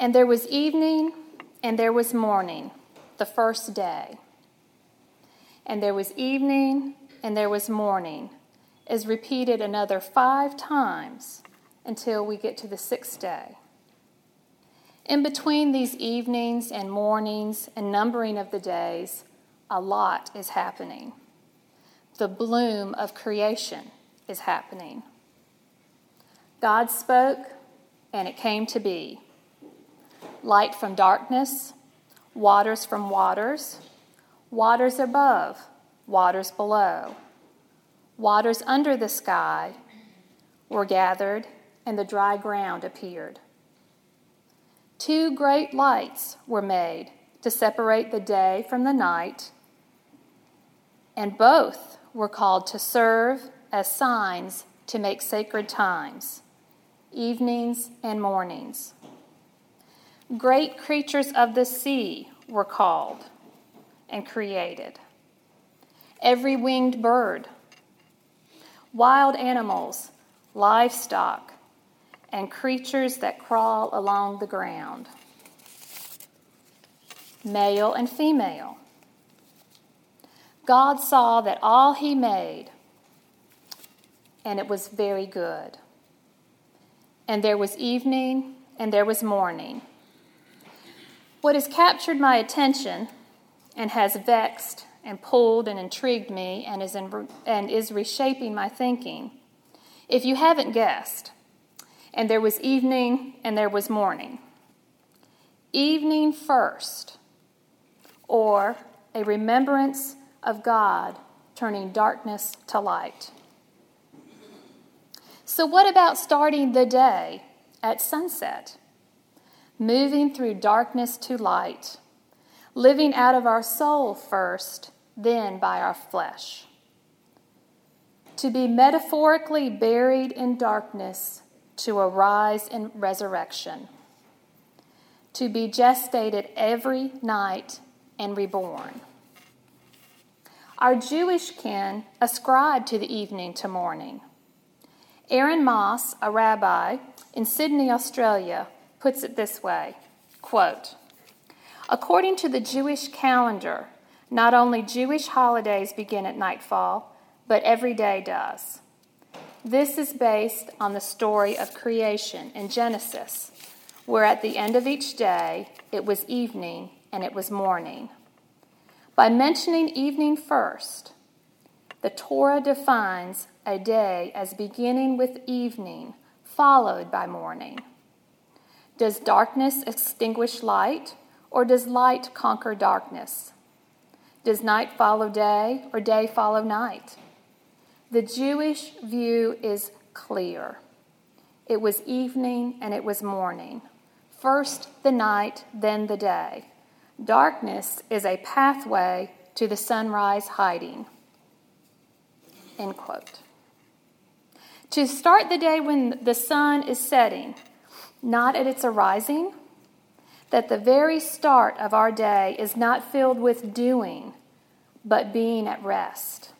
And there was evening and there was morning, the first day. And there was evening and there was morning, is repeated another five times until we get to the sixth day. In between these evenings and mornings and numbering of the days, a lot is happening. The bloom of creation is happening. God spoke, and it came to be light from darkness, waters from waters, waters above, waters below, waters under the sky were gathered, and the dry ground appeared. Two great lights were made to separate the day from the night, and both were called to serve as signs to make sacred times, evenings and mornings. Great creatures of the sea were called and created. Every winged bird, wild animals, livestock, and creatures that crawl along the ground, male and female. God saw that all he made, and it was very good. And there was evening, and there was morning what has captured my attention and has vexed and pulled and intrigued me and is, in, and is reshaping my thinking, if you haven't guessed, and there was evening and there was morning. Evening first, or a remembrance of God turning darkness to light. So, what about starting the day at sunset? Moving through darkness to light, living out of our soul first, then by our flesh. To be metaphorically buried in darkness to arise in resurrection. To be gestated every night and reborn. Our Jewish kin ascribe to the evening to morning. Aaron Moss, a rabbi in Sydney, Australia, puts it this way quote, According to the Jewish calendar, not only Jewish holidays begin at nightfall, but every day does. This is based on the story of creation in Genesis, where at the end of each day it was evening and it was morning. By mentioning evening first, the Torah defines a day as beginning with evening, followed by morning. Does darkness extinguish light, or does light conquer darkness? Does night follow day, or day follow night? The Jewish view is clear. It was evening and it was morning. First the night, then the day. Darkness is a pathway to the sunrise hiding. End quote. To start the day when the sun is setting, not at its arising, that the very start of our day is not filled with doing, but being at rest.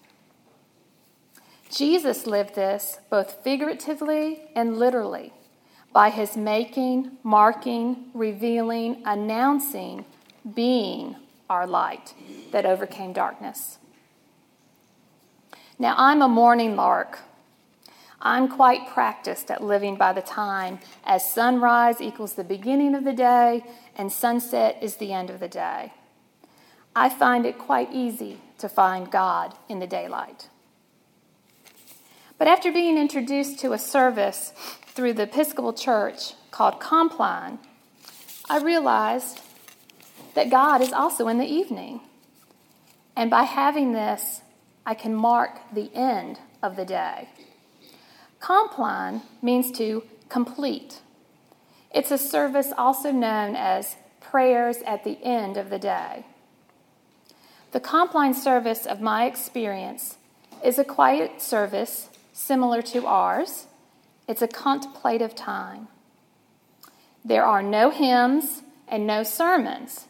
Jesus lived this both figuratively and literally by his making, marking, revealing, announcing, being our light that overcame darkness. Now, I'm a morning lark. I'm quite practiced at living by the time as sunrise equals the beginning of the day and sunset is the end of the day. I find it quite easy to find God in the daylight. But after being introduced to a service through the Episcopal Church called Compline, I realized that God is also in the evening. And by having this, I can mark the end of the day. Compline means to complete. It's a service also known as prayers at the end of the day. The Compline service of my experience is a quiet service similar to ours. It's a contemplative time. There are no hymns and no sermons,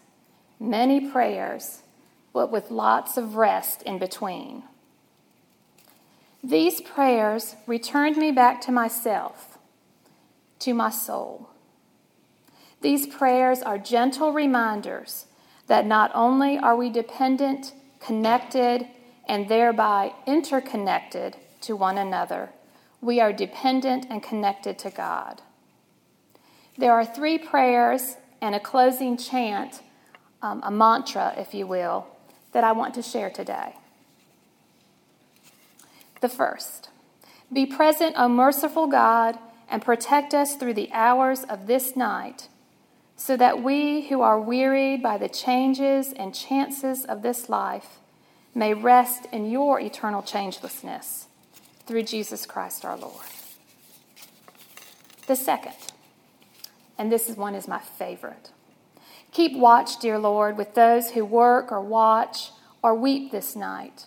many prayers, but with lots of rest in between. These prayers returned me back to myself, to my soul. These prayers are gentle reminders that not only are we dependent, connected, and thereby interconnected to one another, we are dependent and connected to God. There are three prayers and a closing chant, um, a mantra, if you will, that I want to share today. The first Be present, O merciful God, and protect us through the hours of this night, so that we who are wearied by the changes and chances of this life may rest in your eternal changelessness through Jesus Christ our Lord. The second, and this one is my favorite. Keep watch, dear Lord, with those who work or watch or weep this night,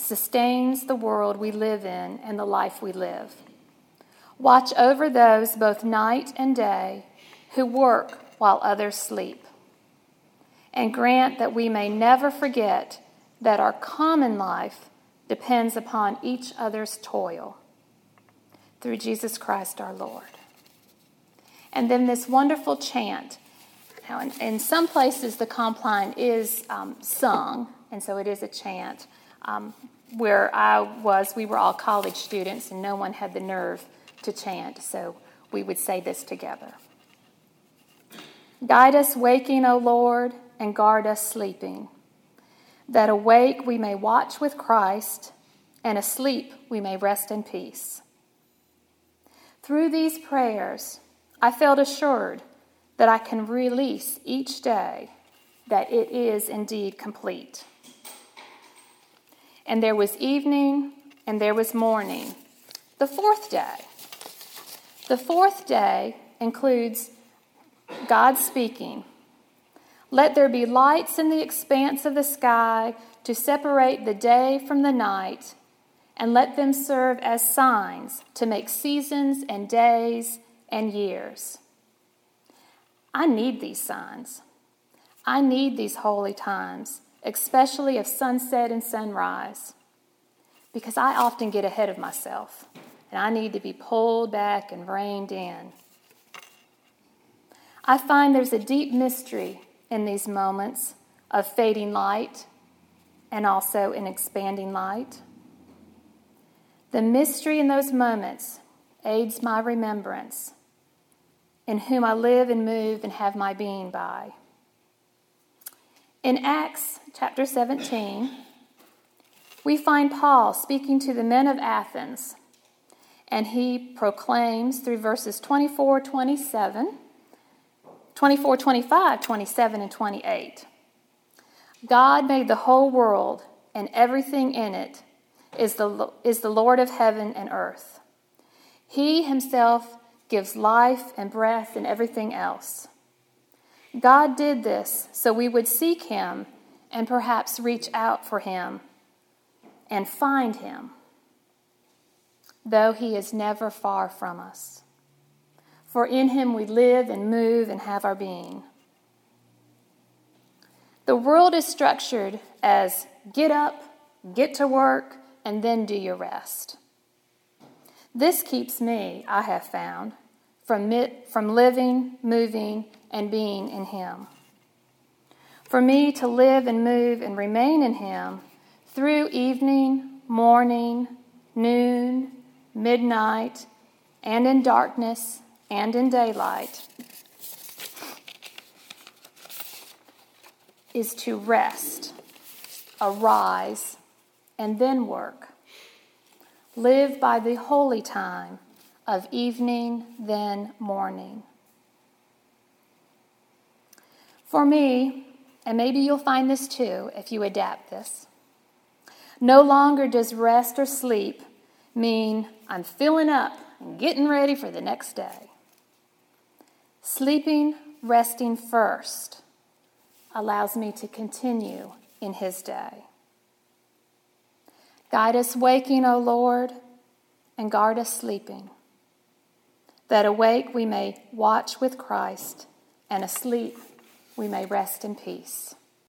sustains the world we live in and the life we live. Watch over those both night and day who work while others sleep. And grant that we may never forget that our common life depends upon each other's toil through Jesus Christ our Lord. And then this wonderful chant. Now, in, in some places, the compline is um, sung, and so it is a chant. Um, where I was, we were all college students, and no one had the nerve to chant, so we would say this together Guide us waking, O Lord, and guard us sleeping that awake we may watch with Christ, and asleep we may rest in peace. Through these prayers, I felt assured that I can release each day that it is indeed complete. And there was evening and there was morning, the fourth day. The fourth day includes God speaking let there be lights in the expanse of the sky to separate the day from the night, and let them serve as signs to make seasons and days and years. I need these signs. I need these holy times, especially of sunset and sunrise, because I often get ahead of myself and I need to be pulled back and reined in. I find there's a deep mystery in these moments of fading light and also in expanding light. The mystery in those moments aids my remembrance, in whom I live and move and have my being by. In Acts chapter 17, we find Paul speaking to the men of Athens, and he proclaims through verses 24 27 24, 25, 27, and 28. God made the whole world, and everything in it is the, is the Lord of heaven and earth. He himself gives life and breath and everything else. God did this so we would seek him and perhaps reach out for him and find him, though he is never far from us for in him we live and move and have our being. The world is structured as get up, get to work, and then do your rest. This keeps me, I have found, from, from living, moving, and being in Him. For me to live and move and remain in Him through evening, morning, noon, midnight, and in darkness and in daylight is to rest, arise, and then work. Live by the holy time of evening, then morning. For me, and maybe you'll find this too if you adapt this, no longer does rest or sleep mean I'm filling up and getting ready for the next day. Sleeping, resting first, allows me to continue in his day. Guide us waking, O Lord, and guard us sleeping, that awake we may watch with Christ, and asleep we may rest in peace.